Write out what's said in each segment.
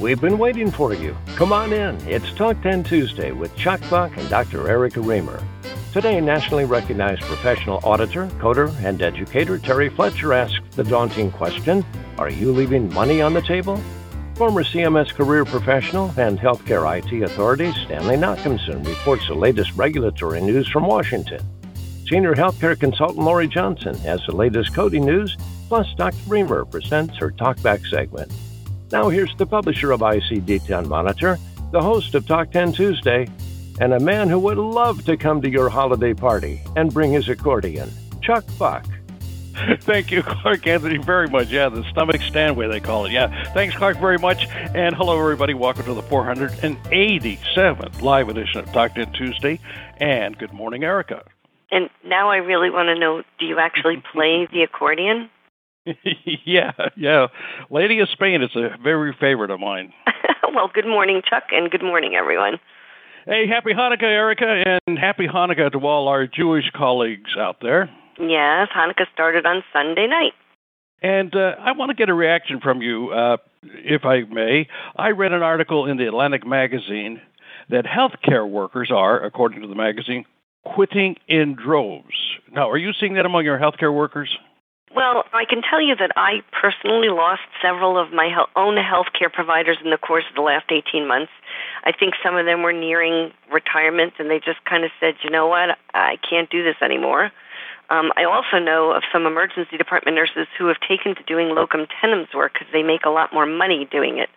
we've been waiting for you. Come on in. It's Talk 10 Tuesday with Chuck Buck and Dr. Erica Remer. Today, nationally recognized professional auditor, coder, and educator Terry Fletcher asks the daunting question Are you leaving money on the table? Former CMS career professional and healthcare IT authority Stanley Nachimson reports the latest regulatory news from Washington. Senior healthcare consultant Lori Johnson has the latest coding news, plus Dr. Remer presents her Talkback segment. Now here's the publisher of ICD-10 Monitor, the host of Talk 10 Tuesday, and a man who would love to come to your holiday party and bring his accordion, Chuck Buck. Thank you, Clark Anthony, very much. Yeah, the stomach Steinway, they call it. Yeah. Thanks, Clark, very much. And hello, everybody. Welcome to the 487th live edition of Talk 10 Tuesday. And good morning, Erica. And now I really want to know do you actually play the accordion? yeah, yeah. Lady of Spain is a very favorite of mine. well, good morning, Chuck, and good morning, everyone. Hey, happy Hanukkah, Erica, and happy Hanukkah to all our Jewish colleagues out there. Yes, Hanukkah started on Sunday night. And uh, I want to get a reaction from you, uh, if I may. I read an article in the Atlantic magazine that healthcare workers are, according to the magazine, quitting in droves. Now, are you seeing that among your healthcare workers? Well, I can tell you that I personally lost several of my own healthcare providers in the course of the last 18 months. I think some of them were nearing retirement and they just kind of said, you know what, I can't do this anymore. Um, I also know of some emergency department nurses who have taken to doing locum tenens work because they make a lot more money doing it.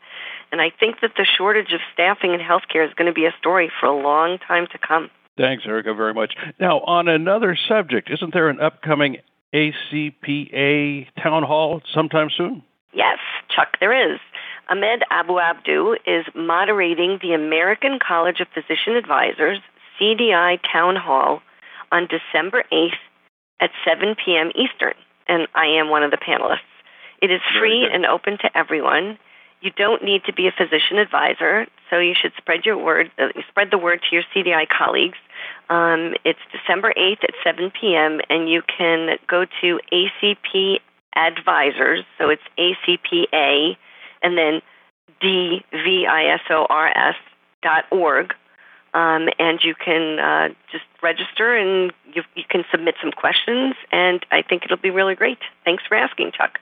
And I think that the shortage of staffing in healthcare is going to be a story for a long time to come. Thanks, Erica, very much. Now, on another subject, isn't there an upcoming ACPA town hall sometime soon? Yes, Chuck, there is. Ahmed Abu Abdu is moderating the American College of Physician Advisors CDI Town Hall on December 8th at 7 p.m. Eastern, and I am one of the panelists. It is free and open to everyone. You don't need to be a physician advisor, so you should spread your word, uh, spread the word to your CDI colleagues. Um, it's December 8th at 7 p.m., and you can go to ACP Advisors, so it's ACPA, and then DVISORS dot org, um, and you can uh, just register and you, you can submit some questions, and I think it'll be really great. Thanks for asking, Chuck.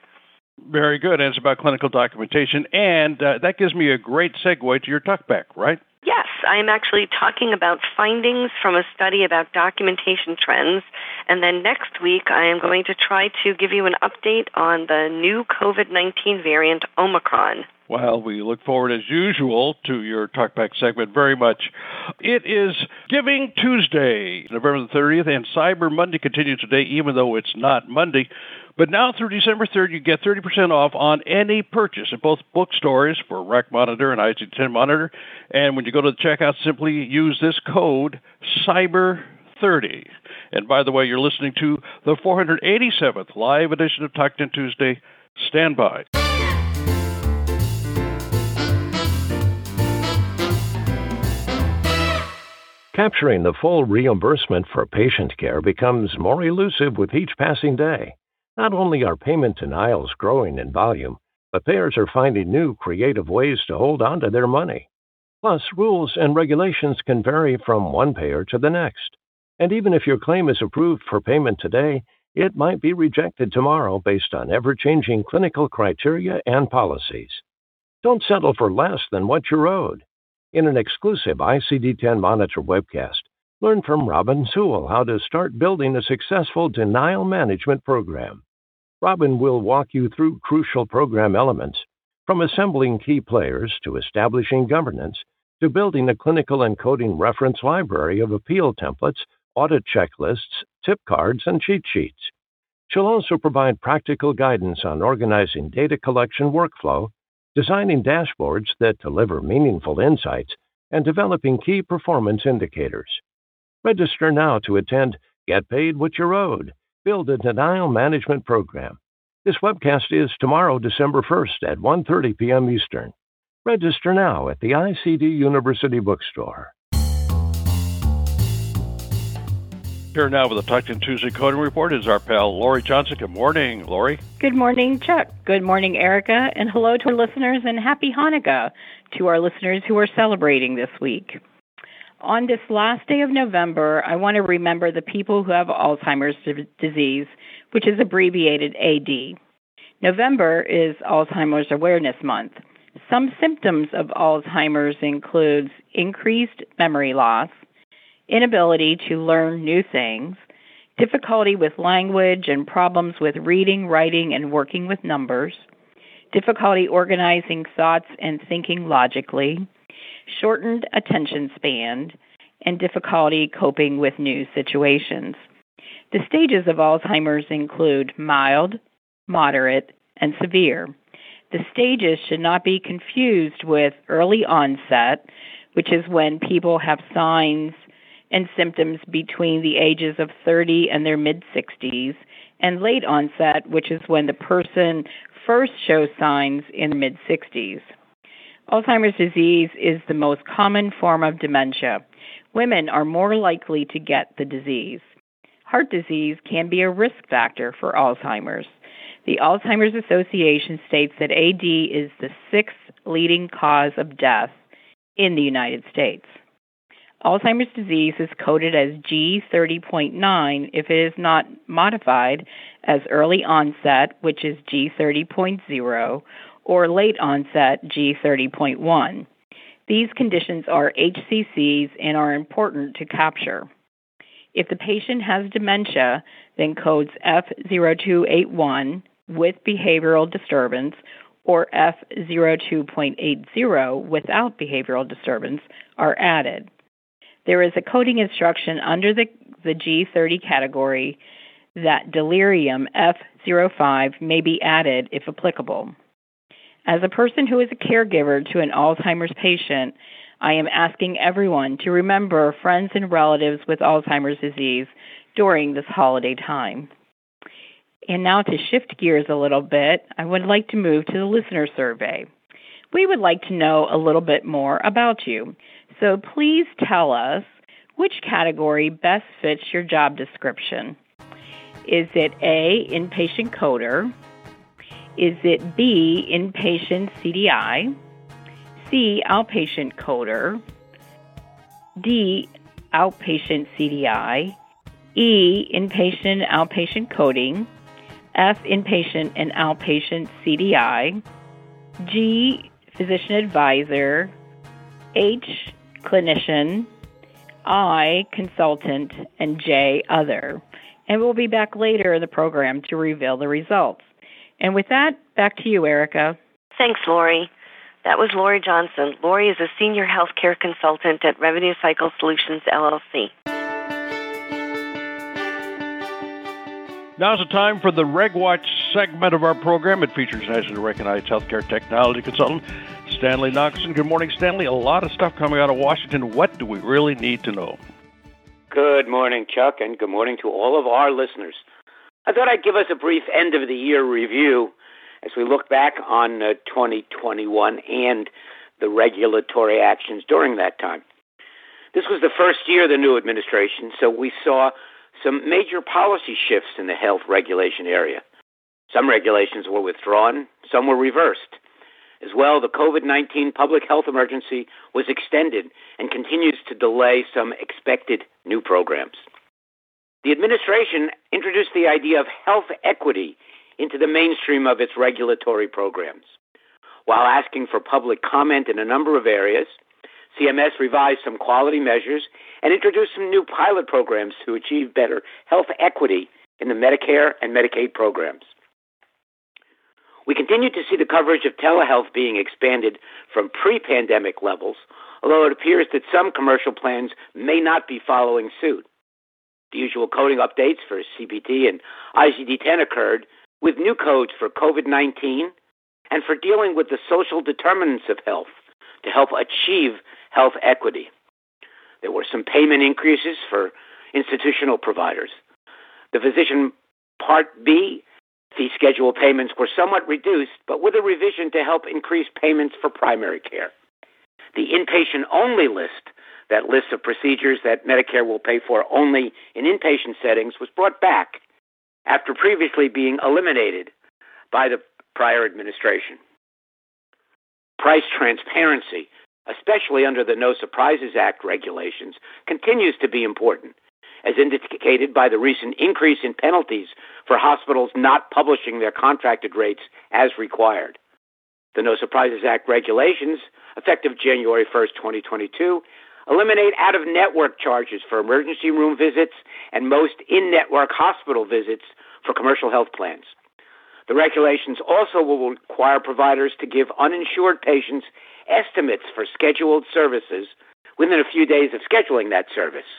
Very good. And it's about clinical documentation. And uh, that gives me a great segue to your talkback, right? Yes, I am actually talking about findings from a study about documentation trends. And then next week, I am going to try to give you an update on the new COVID 19 variant, Omicron. Well, we look forward as usual to your talkback segment very much. It is Giving Tuesday, November the 30th, and Cyber Monday continues today, even though it's not Monday. But now through December 3rd, you get 30% off on any purchase at both bookstores for RAC Monitor and ICD-10 Monitor. And when you go to the checkout, simply use this code CYBER30. And by the way, you're listening to the 487th live edition of Talk 10 Tuesday. Stand by. Capturing the full reimbursement for patient care becomes more elusive with each passing day. Not only are payment denials growing in volume, but payers are finding new creative ways to hold on to their money. Plus, rules and regulations can vary from one payer to the next. And even if your claim is approved for payment today, it might be rejected tomorrow based on ever changing clinical criteria and policies. Don't settle for less than what you're owed. In an exclusive ICD 10 Monitor webcast, Learn from Robin Sewell how to start building a successful denial management program. Robin will walk you through crucial program elements, from assembling key players to establishing governance to building a clinical and coding reference library of appeal templates, audit checklists, tip cards, and cheat sheets. She'll also provide practical guidance on organizing data collection workflow, designing dashboards that deliver meaningful insights, and developing key performance indicators. Register now to attend Get Paid What You're Owed, Build a Denial Management Program. This webcast is tomorrow, December 1st at 1:30 p.m. Eastern. Register now at the ICD University Bookstore. Here now with the Talk 10 Tuesday Coding Report is our pal Lori Johnson. Good morning, Lori. Good morning, Chuck. Good morning, Erica. And hello to our listeners and happy Hanukkah to our listeners who are celebrating this week. On this last day of November, I want to remember the people who have Alzheimer's disease, which is abbreviated AD. November is Alzheimer's Awareness Month. Some symptoms of Alzheimer's includes increased memory loss, inability to learn new things, difficulty with language and problems with reading, writing, and working with numbers, difficulty organizing thoughts and thinking logically, shortened attention span, and difficulty coping with new situations. The stages of Alzheimer's include mild, moderate, and severe. The stages should not be confused with early onset, which is when people have signs and symptoms between the ages of 30 and their mid 60s, and late onset, which is when the person first shows signs in the mid 60s. Alzheimer's disease is the most common form of dementia. Women are more likely to get the disease. Heart disease can be a risk factor for Alzheimer's. The Alzheimer's Association states that AD is the sixth leading cause of death in the United States. Alzheimer's disease is coded as G30.9 if it is not modified as early onset, which is G30.0, or late onset, G30.1. These conditions are HCCs and are important to capture. If the patient has dementia, then codes F0281 with behavioral disturbance or F02.80 without behavioral disturbance are added. There is a coding instruction under the, the G30 category that delirium F05 may be added if applicable. As a person who is a caregiver to an Alzheimer's patient, I am asking everyone to remember friends and relatives with Alzheimer's disease during this holiday time. And now to shift gears a little bit, I would like to move to the listener survey. We would like to know a little bit more about you. So please tell us which category best fits your job description. Is it A, inpatient coder? Is it B, inpatient CDI? C, outpatient coder? D, outpatient CDI? E, inpatient outpatient coding? F, inpatient and outpatient CDI? G, physician advisor? H, clinician? I, consultant? And J, other. And we'll be back later in the program to reveal the results. And with that, back to you, Erica. Thanks, Lori. That was Lori Johnson. Lori is a senior healthcare consultant at Revenue Cycle Solutions LLC. Now's the time for the RegWatch segment of our program. It features nationally recognized healthcare technology consultant Stanley Nachimson. Good morning, Stanley. A lot of stuff coming out of Washington. What do we really need to know? Good morning, Chuck, and good morning to all of our listeners. I thought I'd give us a brief end of the year review as we look back on uh, 2021 and the regulatory actions during that time. This was the first year of the new administration, so we saw some major policy shifts in the health regulation area. Some regulations were withdrawn, some were reversed. As well, the COVID 19 public health emergency was extended and continues to delay some expected new programs. The administration introduced the idea of health equity into the mainstream of its regulatory programs. While asking for public comment in a number of areas, CMS revised some quality measures and introduced some new pilot programs to achieve better health equity in the Medicare and Medicaid programs. We continue to see the coverage of telehealth being expanded from pre pandemic levels, although it appears that some commercial plans may not be following suit. The usual coding updates for CPT and ICD 10 occurred, with new codes for COVID 19 and for dealing with the social determinants of health to help achieve health equity. There were some payment increases for institutional providers. The physician Part B fee schedule payments were somewhat reduced, but with a revision to help increase payments for primary care. The inpatient only list that list of procedures that Medicare will pay for only in inpatient settings was brought back after previously being eliminated by the prior administration. Price transparency, especially under the No Surprises Act regulations, continues to be important, as indicated by the recent increase in penalties for hospitals not publishing their contracted rates as required. The No Surprises Act regulations, effective January 1st, 2022, eliminate out of network charges for emergency room visits and most in network hospital visits for commercial health plans. The regulations also will require providers to give uninsured patients estimates for scheduled services within a few days of scheduling that service.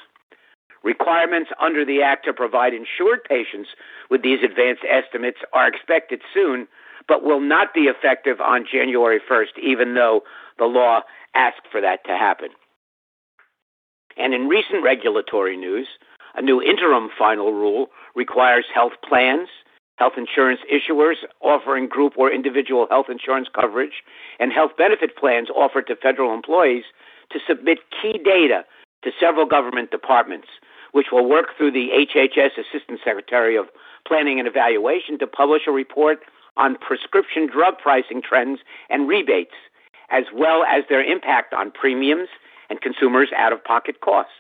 Requirements under the Act to provide insured patients with these advanced estimates are expected soon, but will not be effective on January 1st, even though the law asked for that to happen. And in recent regulatory news, a new interim final rule requires health plans, health insurance issuers offering group or individual health insurance coverage, and health benefit plans offered to federal employees to submit key data to several government departments, which will work through the HHS Assistant Secretary of Planning and Evaluation to publish a report on prescription drug pricing trends and rebates, as well as their impact on premiums and consumers' out of pocket costs.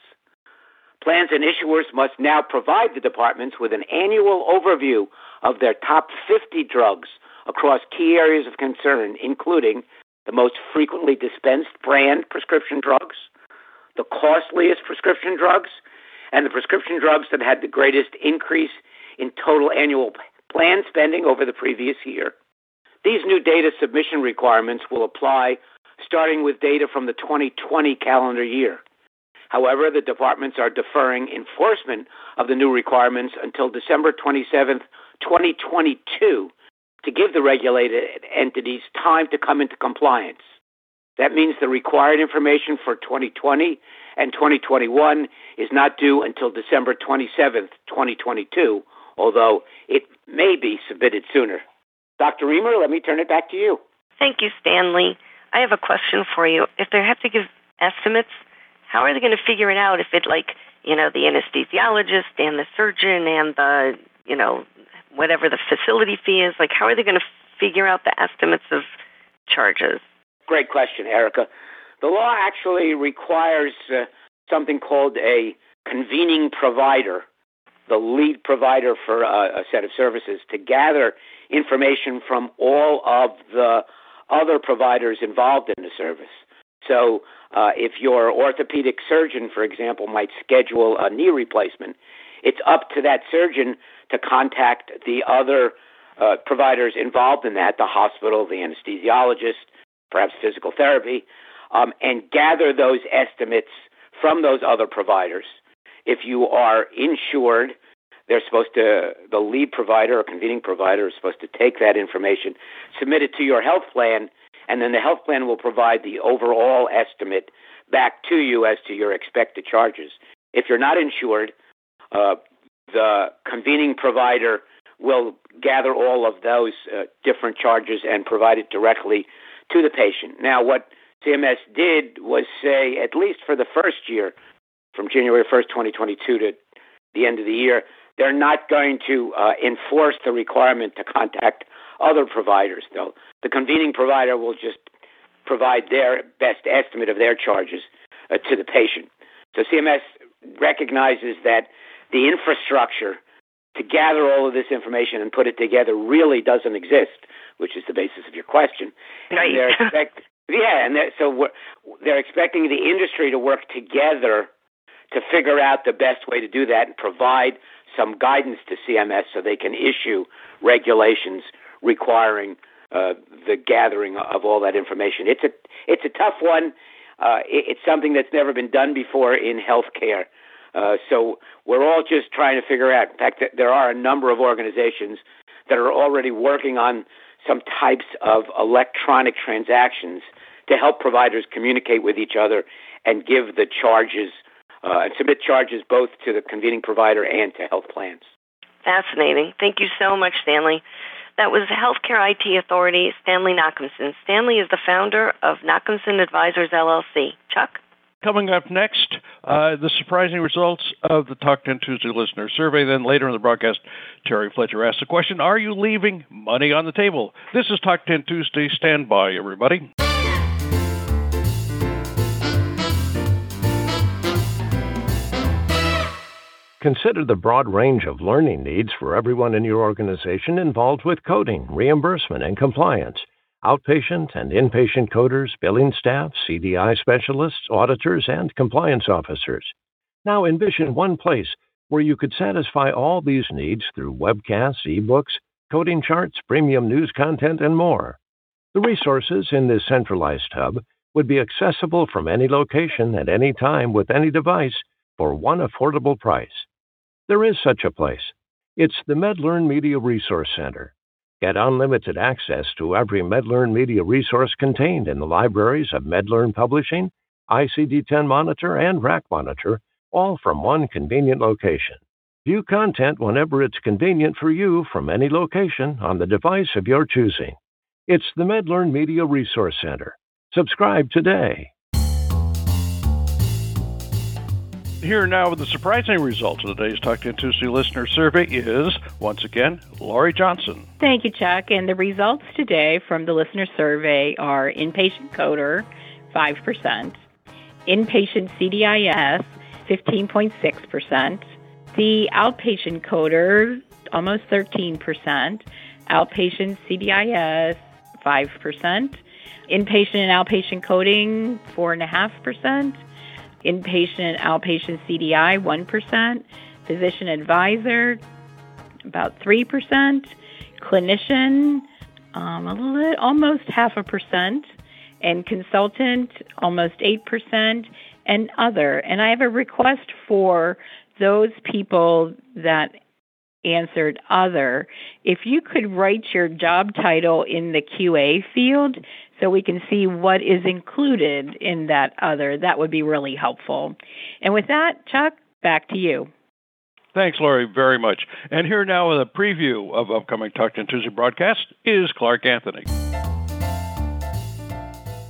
Plans and issuers must now provide the departments with an annual overview of their top 50 drugs across key areas of concern, including the most frequently dispensed brand prescription drugs, the costliest prescription drugs, and the prescription drugs that had the greatest increase in total annual plan spending over the previous year. These new data submission requirements will apply starting with data from the 2020 calendar year. However, the departments are deferring enforcement of the new requirements until December 27, 2022, to give the regulated entities time to come into compliance. That means the required information for 2020 and 2021 is not due until December 27, 2022, although it may be submitted sooner. Dr. Remer, let me turn it back to you. Thank you, Stanley. I have a question for you. If they have to give estimates, how are they going to figure it out if it like, you know, the anesthesiologist and the surgeon and the, you know, whatever the facility fee is, like how are they going to figure out the estimates of charges? Great question, Erica. The law actually requires uh, something called a convening provider, the lead provider for uh, a set of services, to gather information from all of the other providers involved in the service. So, uh, if your orthopedic surgeon, for example, might schedule a knee replacement, it's up to that surgeon to contact the other uh, providers involved in that, the hospital, the anesthesiologist, perhaps physical therapy, um, and gather those estimates from those other providers. If you are insured, they're supposed to, the lead provider or convening provider is supposed to take that information, submit it to your health plan, and then the health plan will provide the overall estimate back to you as to your expected charges. If you're not insured, uh, the convening provider will gather all of those uh, different charges and provide it directly to the patient. Now, what CMS did was say, at least for the first year, from January 1st, 2022 to the end of the year, they're not going to uh, enforce the requirement to contact other providers, though. The convening provider will just provide their best estimate of their charges uh, to the patient. So CMS recognizes that the infrastructure to gather all of this information and put it together really doesn't exist, which is the basis of your question. Right. And they're expect, yeah, and so they're expecting the industry to work together to figure out the best way to do that and provide some guidance to CMS so they can issue regulations requiring uh, the gathering of all that information. It's a it's a tough one. Uh, it, it's something that's never been done before in healthcare. Uh, so we're all just trying to figure out. In fact, there are a number of organizations that are already working on some types of electronic transactions to help providers communicate with each other and give the charges uh, and submit charges both to the convening provider and to health plans. Fascinating. Thank you so much, Stanley. That was Healthcare IT Authority, Stanley Nachimson. Stanley is the founder of Nachimson Advisors LLC. Chuck? Coming up next, uh, the surprising results of the Talk 10 Tuesday listener survey. Then later in the broadcast, Terry Fletcher asks the question Are you leaving money on the table? This is Talk 10 Tuesday. Stand by, everybody. Consider the broad range of learning needs for everyone in your organization involved with coding, reimbursement, and compliance outpatient and inpatient coders, billing staff, CDI specialists, auditors, and compliance officers. Now envision one place where you could satisfy all these needs through webcasts, ebooks, coding charts, premium news content, and more. The resources in this centralized hub would be accessible from any location at any time with any device for one affordable price. There is such a place. It's the MedLearn Media Resource Center. Get unlimited access to every MedLearn media resource contained in the libraries of MedLearn Publishing, ICD-10 Monitor, and RAC Monitor, all from one convenient location. View content whenever it's convenient for you from any location on the device of your choosing. It's the MedLearn Media Resource Center. Subscribe today. Here now with the surprising results of today's Talk 10 Tuesday listener survey is, once again, Lori Johnson. Thank you, Chuck. And the results today from the listener survey are inpatient coder, 5%, inpatient CDIS, 15.6%, the outpatient coder, almost 13%, outpatient CDIS, 5%, inpatient and outpatient coding, 4.5%, inpatient, outpatient CDI, 1%, physician advisor, about 3%, clinician, um, a little, almost half a percent, and consultant, almost 8%, and other. And I have a request for those people that answered other. If you could write your job title in the QA field so we can see what is included in that other, that would be really helpful. And with that, Chuck, back to you. Thanks, Lori, very much. And here now with a preview of upcoming Talk 10 Tuesday broadcast is Clark Anthony.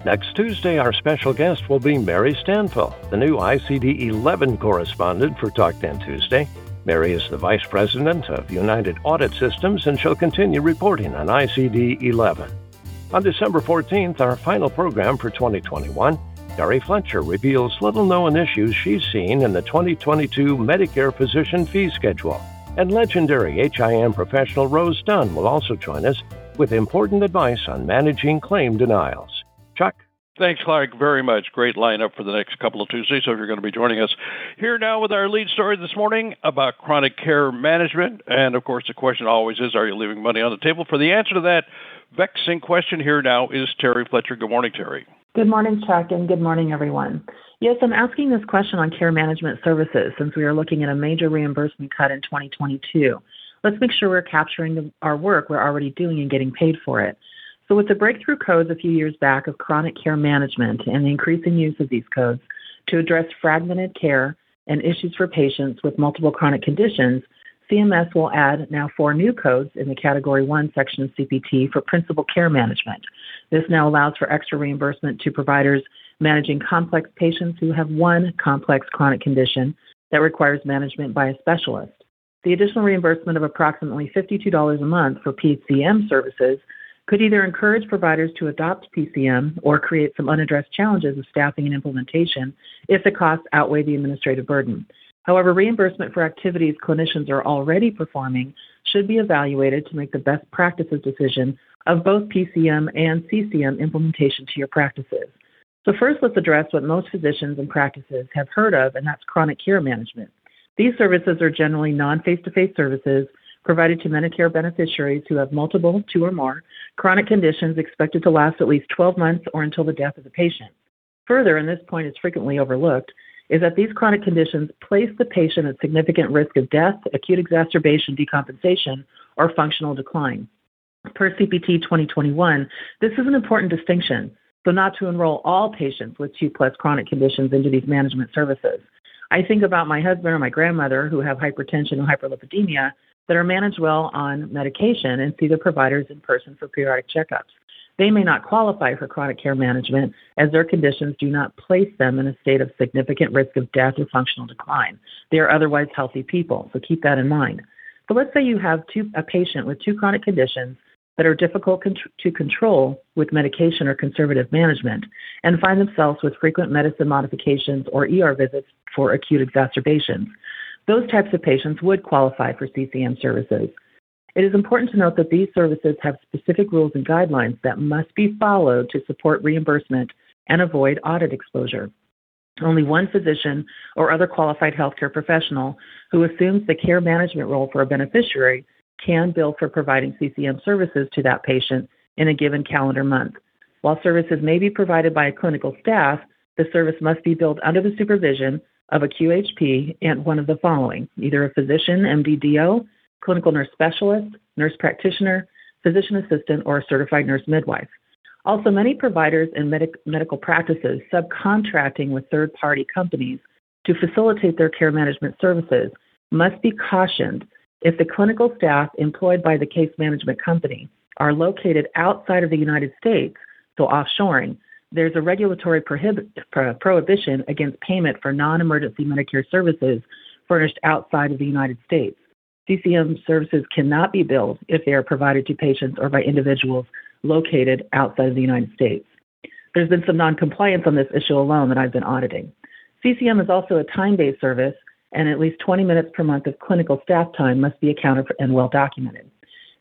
Next Tuesday, our special guest will be Mary Stanfill, the new ICD 11 correspondent for Talk 10 Tuesday. Mary is the Vice President of United Audit Systems and she'll continue reporting on ICD 11. On December 14th, our final program for 2021, Terry Fletcher reveals little known issues she's seen in the 2022 Medicare physician fee schedule. And legendary HIM professional Rose Dunn will also join us with important advice on managing claim denials. Chuck? Thanks, Clark, very much. Great lineup for the next couple of Tuesdays. So, if you're going to be joining us here now with our lead story this morning about chronic care management. And of course, the question always is Are you leaving money on the table? For the answer to that vexing question here now is Terry Fletcher. Good morning, Terry. Good morning, Chuck, and good morning, everyone. Yes, I'm asking this question on care management services since we are looking at a major reimbursement cut in 2022. Let's make sure we're capturing our work we're already doing and getting paid for it. So, with the breakthrough codes a few years back of chronic care management and the increasing use of these codes to address fragmented care and issues for patients with multiple chronic conditions, CMS will add now four new codes in the Category 1 section of CPT for principal care management. This now allows for extra reimbursement to providers managing complex patients who have one complex chronic condition that requires management by a specialist. The additional reimbursement of approximately $52 a month for PCM services could either encourage providers to adopt PCM or create some unaddressed challenges of staffing and implementation if the costs outweigh the administrative burden. However, reimbursement for activities clinicians are already performing should be evaluated to make the best practices decision of both PCM and CCM implementation to your practices. So, first, let's address what most physicians and practices have heard of, and that's chronic care management. These services are generally non face to face services provided to Medicare beneficiaries who have multiple, two or more, chronic conditions expected to last at least 12 months or until the death of the patient. Further, and this point is frequently overlooked, is that these chronic conditions place the patient at significant risk of death, acute exacerbation, decompensation, or functional decline. Per CPT 2021, this is an important distinction, so not to enroll all patients with two plus chronic conditions into these management services. I think about my husband or my grandmother who have hypertension and hyperlipidemia that are managed well on medication and see the providers in person for periodic checkups. They may not qualify for chronic care management as their conditions do not place them in a state of significant risk of death or functional decline. They are otherwise healthy people, so keep that in mind. So let's say you have two, a patient with two chronic conditions that are difficult to control with medication or conservative management and find themselves with frequent medicine modifications or ER visits for acute exacerbations. Those types of patients would qualify for CCM services. It is important to note that these services have specific rules and guidelines that must be followed to support reimbursement and avoid audit exposure. Only one physician or other qualified healthcare professional who assumes the care management role for a beneficiary can bill for providing CCM services to that patient in a given calendar month. While services may be provided by a clinical staff, the service must be billed under the supervision of a QHP and one of the following either a physician, MDDO, clinical nurse specialist, nurse practitioner, physician assistant, or a certified nurse midwife. Also, many providers and medic- medical practices subcontracting with third party companies to facilitate their care management services must be cautioned if the clinical staff employed by the case management company are located outside of the United States, so offshoring, there's a regulatory prohibit, pro- prohibition against payment for non emergency Medicare services furnished outside of the United States. CCM services cannot be billed if they are provided to patients or by individuals located outside of the United States. There's been some noncompliance on this issue alone that I've been auditing. CCM is also a time based service, and at least 20 minutes per month of clinical staff time must be accounted for and well documented.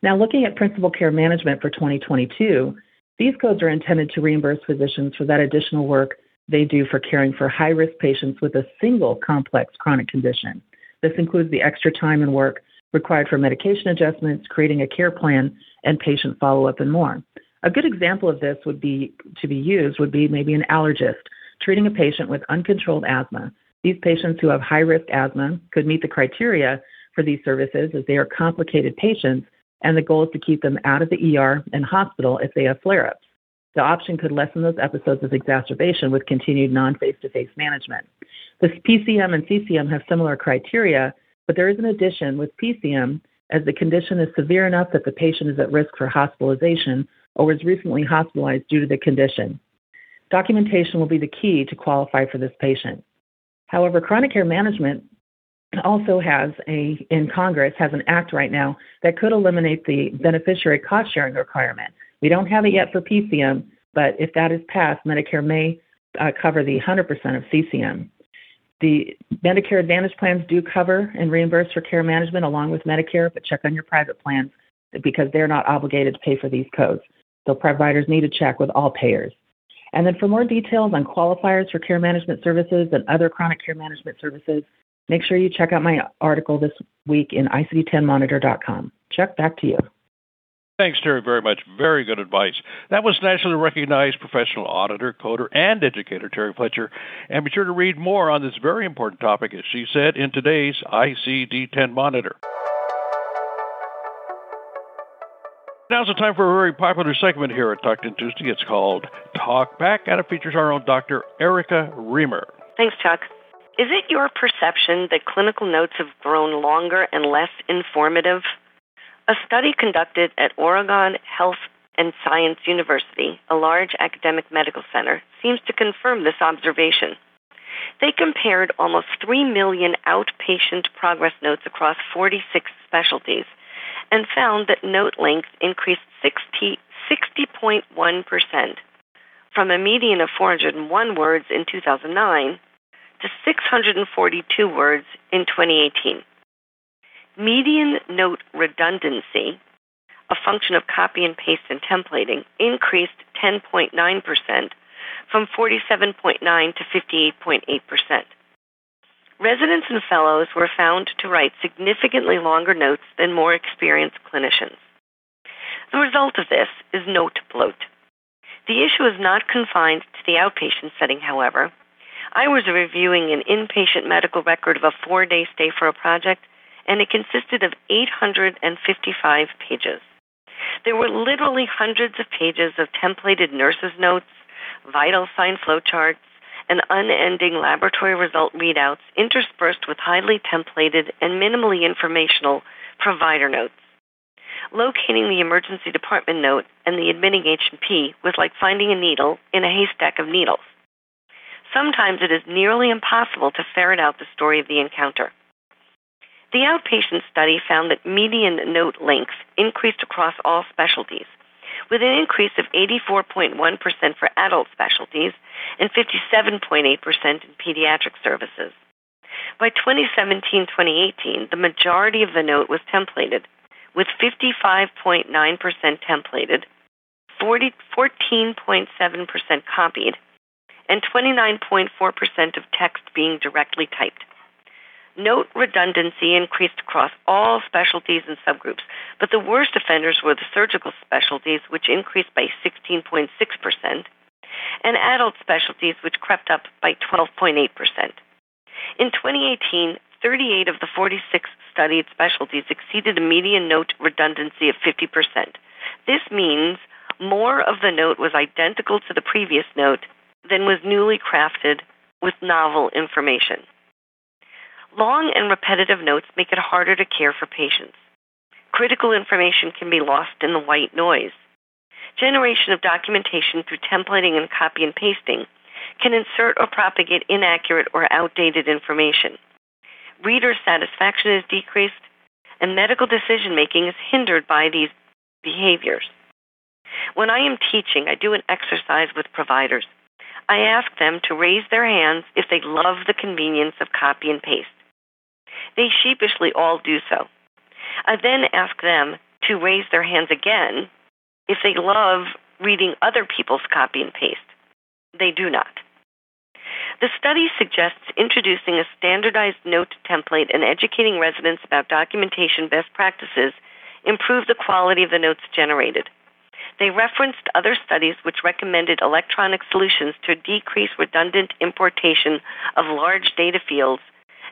Now, looking at principal care management for 2022, these codes are intended to reimburse physicians for that additional work they do for caring for high risk patients with a single complex chronic condition. This includes the extra time and work required for medication adjustments, creating a care plan, and patient follow up, and more. A good example of this would be to be used would be maybe an allergist treating a patient with uncontrolled asthma. These patients who have high risk asthma could meet the criteria for these services as they are complicated patients, and the goal is to keep them out of the ER and hospital if they have flare ups. The option could lessen those episodes of exacerbation with continued non face to face management. The PCM and CCM have similar criteria, but there is an addition with PCM as the condition is severe enough that the patient is at risk for hospitalization or was recently hospitalized due to the condition. Documentation will be the key to qualify for this patient. However, chronic care management also has a in Congress has an act right now that could eliminate the beneficiary cost sharing requirement. We don't have it yet for PCM, but if that is passed, Medicare may uh, cover the 100% of CCM. The Medicare Advantage plans do cover and reimburse for care management along with Medicare, but check on your private plans because they're not obligated to pay for these codes. So providers need to check with all payers. And then for more details on qualifiers for care management services and other chronic care management services, make sure you check out my article this week in ICD-10monitor.com. Chuck, back to you. Thanks, Terry, very much. Very good advice. That was nationally recognized professional auditor, coder, and educator Terry Fletcher. And be sure to read more on this very important topic, as she said, in today's ICD 10 Monitor. Now's the time for a very popular segment here at Talk 10 Tuesday. It's called Talk Back, and it features our own Dr. Erica Remer. Thanks, Chuck. Is it your perception that clinical notes have grown longer and less informative? A study conducted at Oregon Health and Science University, a large academic medical center, seems to confirm this observation. They compared almost 3 million outpatient progress notes across 46 specialties and found that note length increased 60, 60.1% from a median of 401 words in 2009 to 642 words in 2018. Median note redundancy, a function of copy and paste and templating, increased 10.9% from 47.9 to 58.8%. Residents and fellows were found to write significantly longer notes than more experienced clinicians. The result of this is note bloat. The issue is not confined to the outpatient setting, however. I was reviewing an inpatient medical record of a four day stay for a project and it consisted of 855 pages. There were literally hundreds of pages of templated nurses' notes, vital sign flowcharts, and unending laboratory result readouts interspersed with highly templated and minimally informational provider notes. Locating the emergency department note and the admitting H&P was like finding a needle in a haystack of needles. Sometimes it is nearly impossible to ferret out the story of the encounter. The outpatient study found that median note length increased across all specialties, with an increase of 84.1% for adult specialties and 57.8% in pediatric services. By 2017 2018, the majority of the note was templated, with 55.9% templated, 40, 14.7% copied, and 29.4% of text being directly typed. Note redundancy increased across all specialties and subgroups, but the worst offenders were the surgical specialties, which increased by 16.6%, and adult specialties, which crept up by 12.8%. In 2018, 38 of the 46 studied specialties exceeded a median note redundancy of 50%. This means more of the note was identical to the previous note than was newly crafted with novel information. Long and repetitive notes make it harder to care for patients. Critical information can be lost in the white noise. Generation of documentation through templating and copy and pasting can insert or propagate inaccurate or outdated information. Reader satisfaction is decreased, and medical decision making is hindered by these behaviors. When I am teaching, I do an exercise with providers. I ask them to raise their hands if they love the convenience of copy and paste. They sheepishly all do so. I then ask them to raise their hands again if they love reading other people's copy and paste. They do not. The study suggests introducing a standardized note template and educating residents about documentation best practices improve the quality of the notes generated. They referenced other studies which recommended electronic solutions to decrease redundant importation of large data fields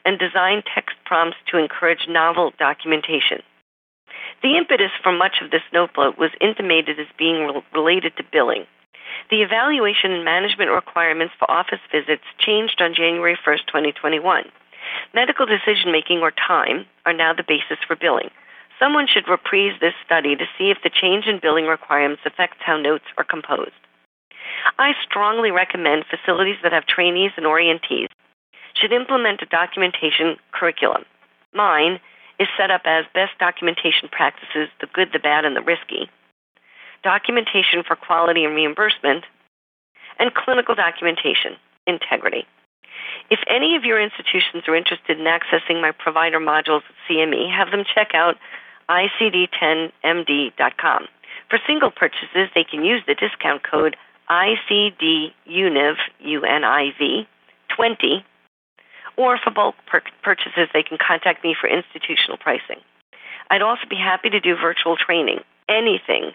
and design text prompts to encourage novel documentation. The impetus for much of this note bloat was intimated as being re- related to billing. The evaluation and management requirements for office visits changed on January 1, 2021. Medical decision making or time are now the basis for billing. Someone should reprise this study to see if the change in billing requirements affects how notes are composed. I strongly recommend facilities that have trainees and orientees should implement a documentation curriculum. Mine is set up as best documentation practices the good, the bad, and the risky, documentation for quality and reimbursement, and clinical documentation integrity. If any of your institutions are interested in accessing my provider modules at CME, have them check out icd10md.com. For single purchases, they can use the discount code ICDUNIV, U-N-I-V, 20 or for bulk purchases, they can contact me for institutional pricing. I'd also be happy to do virtual training, anything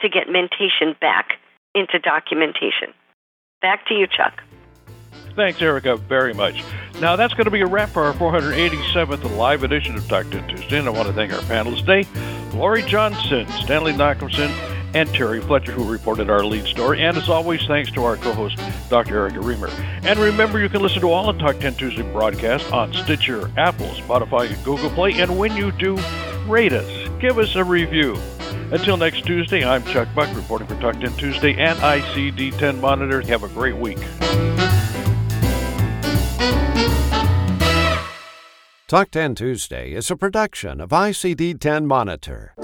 to get mentation back into documentation. Back to you, Chuck. Thanks, Erica, very much. Now, that's going to be a wrap for our 487th live edition of 10 Tuesday, and I want to thank our panelists today, Lori Johnson, Stanley Nachimson, and Terry Fletcher, who reported our lead story. And as always, thanks to our co host, Dr. Erica Remer. And remember, you can listen to all the Talk 10 Tuesday broadcasts on Stitcher, Apple, Spotify, and Google Play. And when you do, rate us, give us a review. Until next Tuesday, I'm Chuck Buck reporting for Talk 10 Tuesday and ICD 10 Monitor. Have a great week. Talk 10 Tuesday is a production of ICD 10 Monitor.